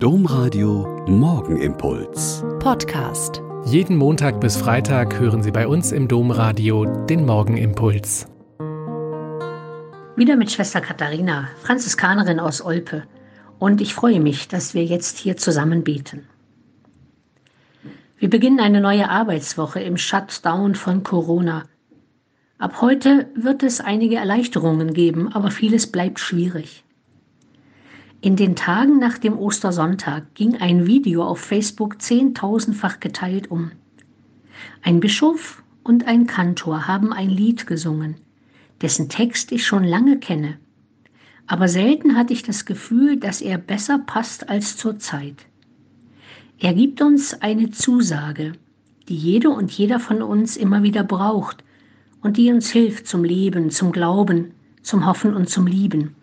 Domradio Morgenimpuls. Podcast. Jeden Montag bis Freitag hören Sie bei uns im Domradio den Morgenimpuls. Wieder mit Schwester Katharina, Franziskanerin aus Olpe. Und ich freue mich, dass wir jetzt hier zusammen beten. Wir beginnen eine neue Arbeitswoche im Shutdown von Corona. Ab heute wird es einige Erleichterungen geben, aber vieles bleibt schwierig. In den Tagen nach dem Ostersonntag ging ein Video auf Facebook zehntausendfach geteilt um. Ein Bischof und ein Kantor haben ein Lied gesungen, dessen Text ich schon lange kenne. Aber selten hatte ich das Gefühl, dass er besser passt als zur Zeit. Er gibt uns eine Zusage, die jede und jeder von uns immer wieder braucht und die uns hilft zum Leben, zum Glauben, zum Hoffen und zum Lieben.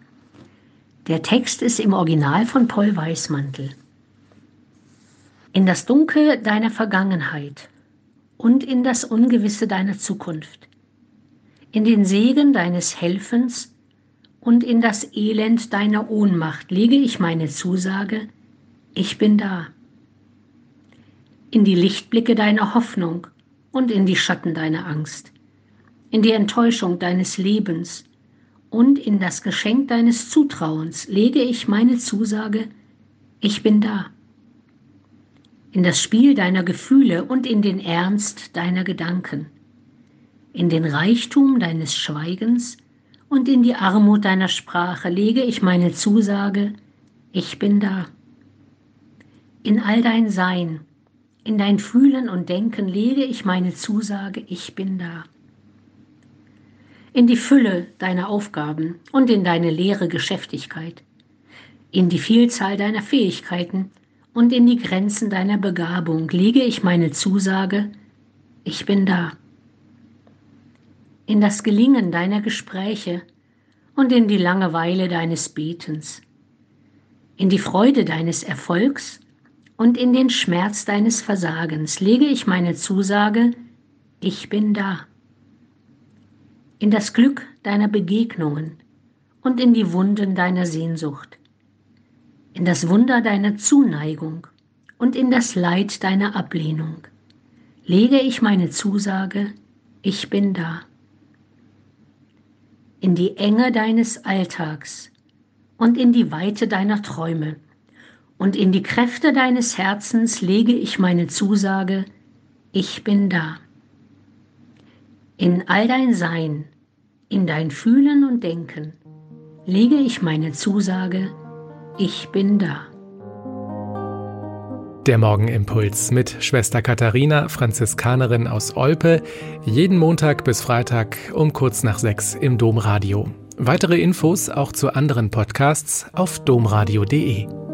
Der Text ist im Original von Paul Weißmantel. In das Dunkel deiner Vergangenheit und in das Ungewisse deiner Zukunft, in den Segen deines Helfens und in das Elend deiner Ohnmacht lege ich meine Zusage, ich bin da. In die Lichtblicke deiner Hoffnung und in die Schatten deiner Angst, in die Enttäuschung deines Lebens und in das Geschenk deines Zutrauens lege ich meine Zusage, ich bin da. In das Spiel deiner Gefühle und in den Ernst deiner Gedanken, in den Reichtum deines Schweigens und in die Armut deiner Sprache lege ich meine Zusage, ich bin da. In all dein Sein, in dein Fühlen und Denken lege ich meine Zusage, ich bin da in die Fülle deiner Aufgaben und in deine leere Geschäftigkeit, in die Vielzahl deiner Fähigkeiten und in die Grenzen deiner Begabung lege ich meine Zusage, ich bin da. In das Gelingen deiner Gespräche und in die Langeweile deines Betens, in die Freude deines Erfolgs und in den Schmerz deines Versagens lege ich meine Zusage, ich bin da in das Glück deiner Begegnungen und in die Wunden deiner Sehnsucht, in das Wunder deiner Zuneigung und in das Leid deiner Ablehnung, lege ich meine Zusage, ich bin da. In die Enge deines Alltags und in die Weite deiner Träume und in die Kräfte deines Herzens lege ich meine Zusage, ich bin da. In all dein Sein, in dein Fühlen und Denken lege ich meine Zusage, ich bin da. Der Morgenimpuls mit Schwester Katharina, Franziskanerin aus Olpe, jeden Montag bis Freitag um kurz nach sechs im Domradio. Weitere Infos auch zu anderen Podcasts auf domradio.de.